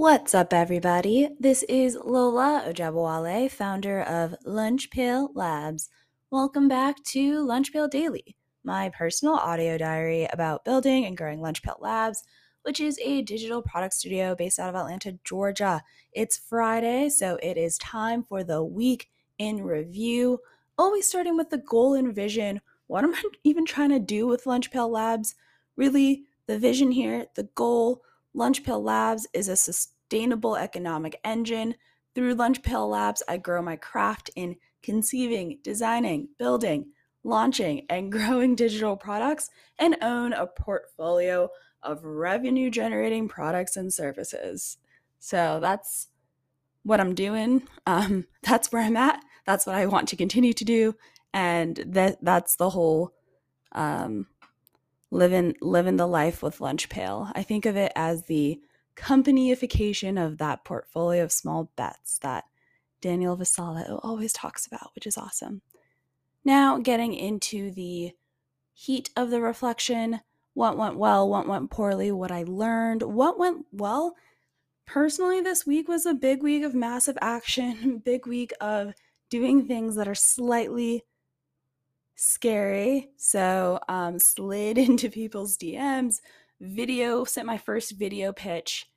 What's up, everybody? This is Lola Ojabowale, founder of Lunch Pail Labs. Welcome back to Lunch Pail Daily, my personal audio diary about building and growing Lunch Pail Labs, which is a digital product studio based out of Atlanta, Georgia. It's Friday, so it is time for the week in review. Always starting with the goal and vision. What am I even trying to do with Lunch Pail Labs? Really, the vision here, the goal Lunch Pail Labs is a sustainable economic engine. Through Lunch Pail Labs, I grow my craft in conceiving, designing, building, launching, and growing digital products and own a portfolio of revenue generating products and services. So that's what I'm doing. Um, that's where I'm at. That's what I want to continue to do. And that that's the whole um, living living the life with lunch pail. I think of it as the companyification of that portfolio of small bets that daniel vassallo always talks about which is awesome. Now getting into the heat of the reflection what went well what went poorly what i learned what went well? Personally this week was a big week of massive action big week of doing things that are slightly scary. So um, slid into people's DMs, video, sent my first video pitch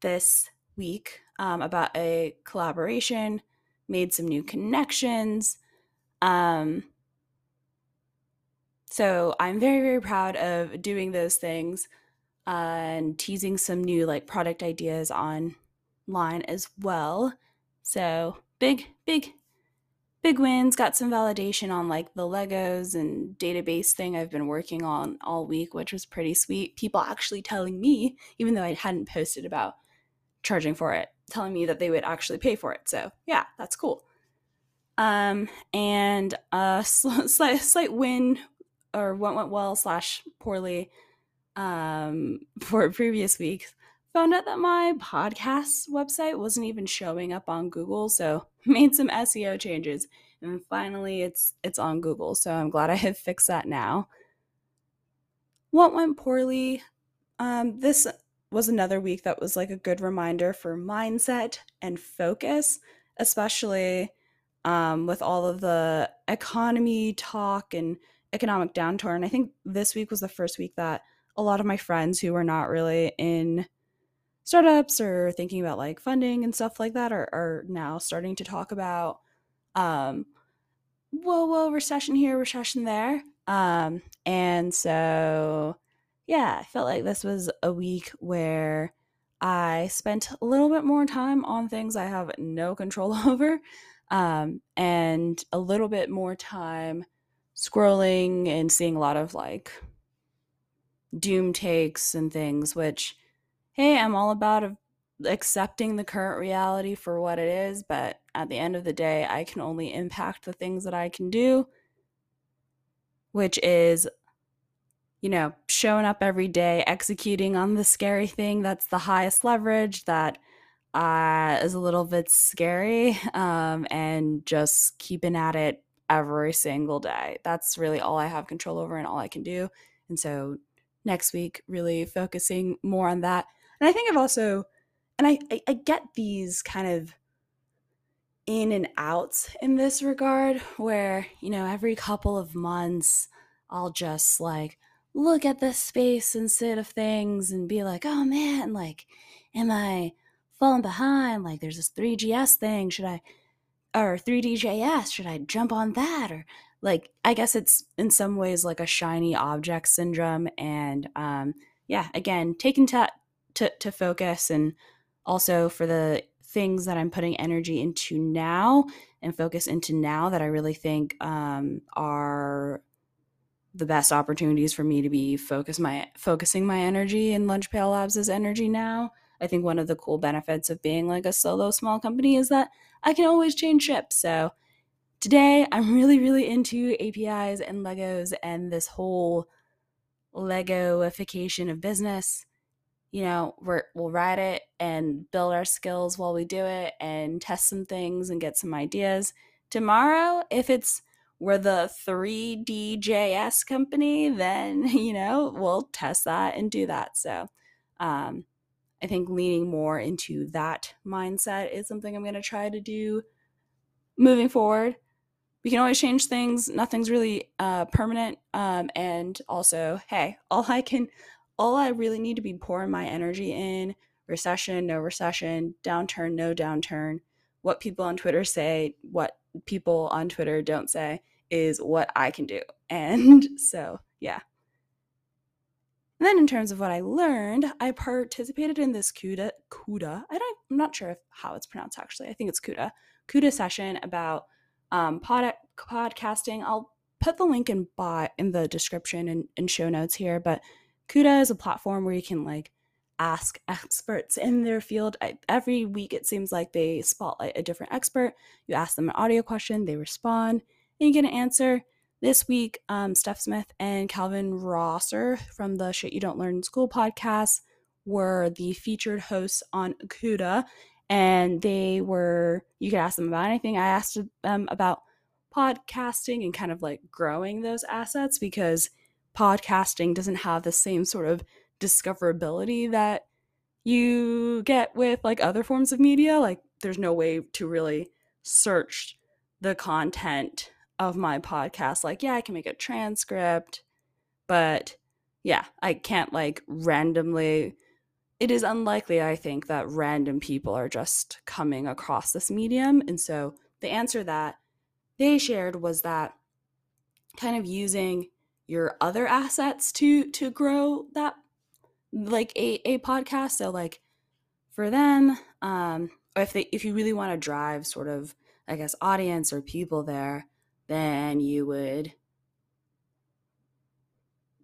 this week um, about a collaboration, made some new connections. Um, so I'm very, very proud of doing those things uh, and teasing some new like product ideas online as well. So big, big big wins, got some validation on like the Legos and database thing I've been working on all week, which was pretty sweet. People actually telling me, even though I hadn't posted about charging for it, telling me that they would actually pay for it. So yeah, that's cool. Um, and a slight, slight win or what went well slash poorly um, for previous weeks found out that my podcast website wasn't even showing up on Google, so made some SEO changes and finally it's it's on Google. So I'm glad I have fixed that now. What went poorly? Um, this was another week that was like a good reminder for mindset and focus, especially um, with all of the economy talk and economic downturn. I think this week was the first week that a lot of my friends who were not really in startups or thinking about like funding and stuff like that are, are now starting to talk about um whoa whoa recession here recession there. Um and so yeah i felt like this was a week where i spent a little bit more time on things i have no control over um and a little bit more time scrolling and seeing a lot of like doom takes and things which hey, I'm all about accepting the current reality for what it is, but at the end of the day, I can only impact the things that I can do, which is, you know, showing up every day, executing on the scary thing that's the highest leverage that uh, is a little bit scary, um, and just keeping at it every single day. That's really all I have control over and all I can do. And so next week, really focusing more on that and I think I've also, and I, I, I get these kind of in and outs in this regard where, you know, every couple of months I'll just like look at the space and sit of things and be like, oh man, like, am I falling behind? Like, there's this 3GS thing. Should I, or 3DJS, should I jump on that? Or like, I guess it's in some ways like a shiny object syndrome. And um, yeah, again, taking, ta- to to focus and also for the things that I'm putting energy into now and focus into now that I really think um, are the best opportunities for me to be focus my focusing my energy in Lunch Pail Labs' is energy now. I think one of the cool benefits of being like a solo small company is that I can always change ships. So today I'm really, really into APIs and Legos and this whole Legoification of business you know, we're, we'll write it and build our skills while we do it and test some things and get some ideas. Tomorrow, if it's we're the 3DJS company, then, you know, we'll test that and do that. So, um, I think leaning more into that mindset is something I'm going to try to do moving forward. We can always change things. Nothing's really uh, permanent. Um, and also, hey, all I can, all I really need to be pouring my energy in recession, no recession, downturn, no downturn, what people on Twitter say, what people on Twitter don't say is what I can do. And so, yeah. And then in terms of what I learned, I participated in this CUDA, CUDA, I don't, I'm not sure if, how it's pronounced actually. I think it's CUDA, CUDA session about um, pod, podcasting. I'll put the link in bot in the description and, and show notes here, but CUDA is a platform where you can like ask experts in their field. I, every week, it seems like they spotlight a different expert. You ask them an audio question, they respond, and you get an answer. This week, um, Steph Smith and Calvin Rosser from the Shit You Don't Learn in School podcast were the featured hosts on CUDA, and they were, you could ask them about anything. I asked them about podcasting and kind of like growing those assets because podcasting doesn't have the same sort of discoverability that you get with like other forms of media. Like there's no way to really search the content of my podcast. Like, yeah, I can make a transcript, but yeah, I can't like randomly. It is unlikely, I think, that random people are just coming across this medium. And so the answer that they shared was that kind of using your other assets to to grow that like a, a podcast. So like for them um if they if you really want to drive sort of i guess audience or people there then you would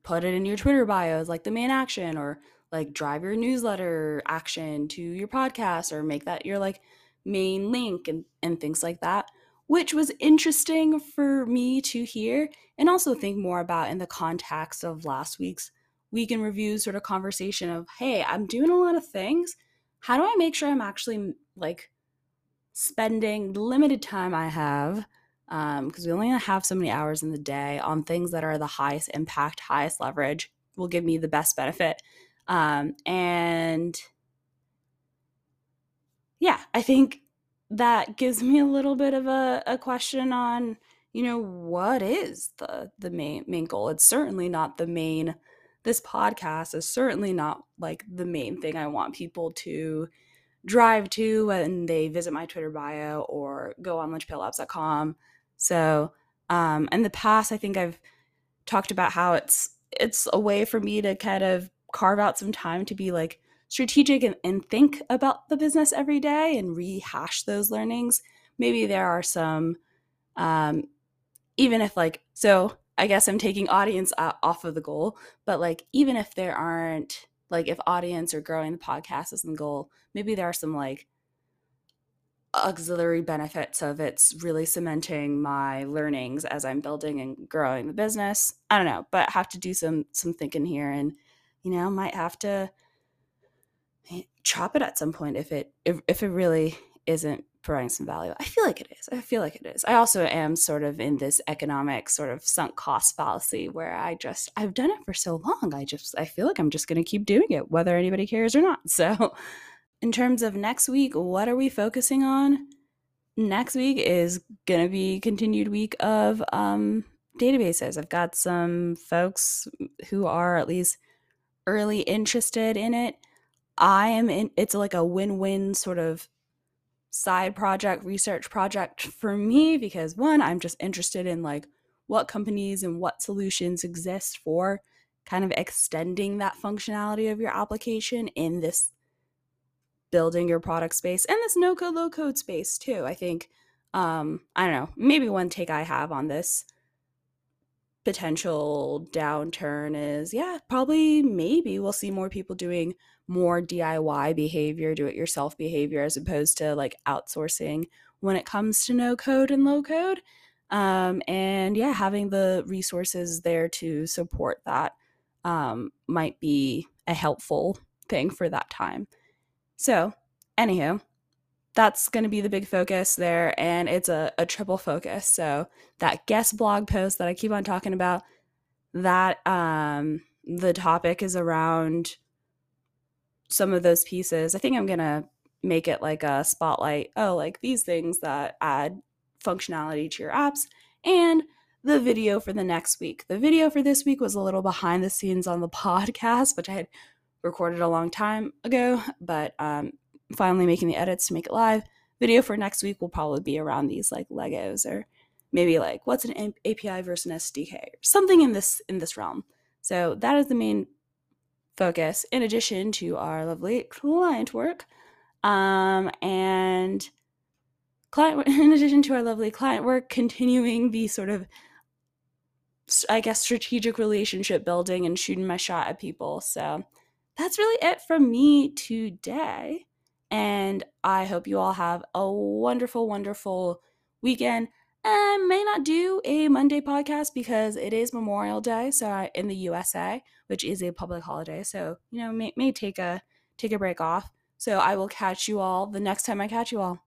put it in your twitter bios like the main action or like drive your newsletter action to your podcast or make that your like main link and and things like that which was interesting for me to hear and also think more about in the context of last week's week in review sort of conversation of, hey, I'm doing a lot of things. How do I make sure I'm actually like spending the limited time I have? Because um, we only have so many hours in the day on things that are the highest impact, highest leverage, will give me the best benefit. Um, and yeah, I think that gives me a little bit of a, a question on, you know, what is the the main main goal? It's certainly not the main this podcast is certainly not like the main thing I want people to drive to when they visit my Twitter bio or go on lunchpaillabs.com. So, um, in the past, I think I've talked about how it's it's a way for me to kind of carve out some time to be like strategic and, and think about the business every day and rehash those learnings. Maybe there are some, um, even if like so I guess I'm taking audience off of the goal, but like even if there aren't like if audience or growing the podcast is the goal, maybe there are some like auxiliary benefits of it's really cementing my learnings as I'm building and growing the business. I don't know, but have to do some some thinking here and you know, might have to chop it at some point if it if, if it really isn't providing some value. I feel like it is. I feel like it is. I also am sort of in this economic sort of sunk cost fallacy where I just I've done it for so long. I just I feel like I'm just going to keep doing it whether anybody cares or not. So in terms of next week, what are we focusing on? Next week is going to be continued week of um databases. I've got some folks who are at least early interested in it. I am in it's like a win-win sort of side project, research project for me because one, I'm just interested in like what companies and what solutions exist for kind of extending that functionality of your application in this building your product space and this no code, low code space too. I think, um, I don't know, maybe one take I have on this potential downturn is yeah, probably maybe we'll see more people doing more DIY behavior, do it yourself behavior, as opposed to like outsourcing when it comes to no code and low code. Um, and yeah, having the resources there to support that um, might be a helpful thing for that time. So, anywho, that's going to be the big focus there. And it's a, a triple focus. So, that guest blog post that I keep on talking about, that um, the topic is around some of those pieces. I think I'm to make it like a spotlight. Oh, like these things that add functionality to your apps and the video for the next week. The video for this week was a little behind the scenes on the podcast, which I had recorded a long time ago, but um, finally making the edits to make it live. Video for next week will probably be around these like Legos or maybe like what's an API versus an SDK or something in this in this realm. So that is the main focus in addition to our lovely client work. Um, and client in addition to our lovely client work, continuing the sort of I guess strategic relationship building and shooting my shot at people. So that's really it from me today. And I hope you all have a wonderful, wonderful weekend. I may not do a Monday podcast because it is Memorial Day, so I, in the USA, which is a public holiday. So you know, may, may take a take a break off. So I will catch you all the next time I catch you all.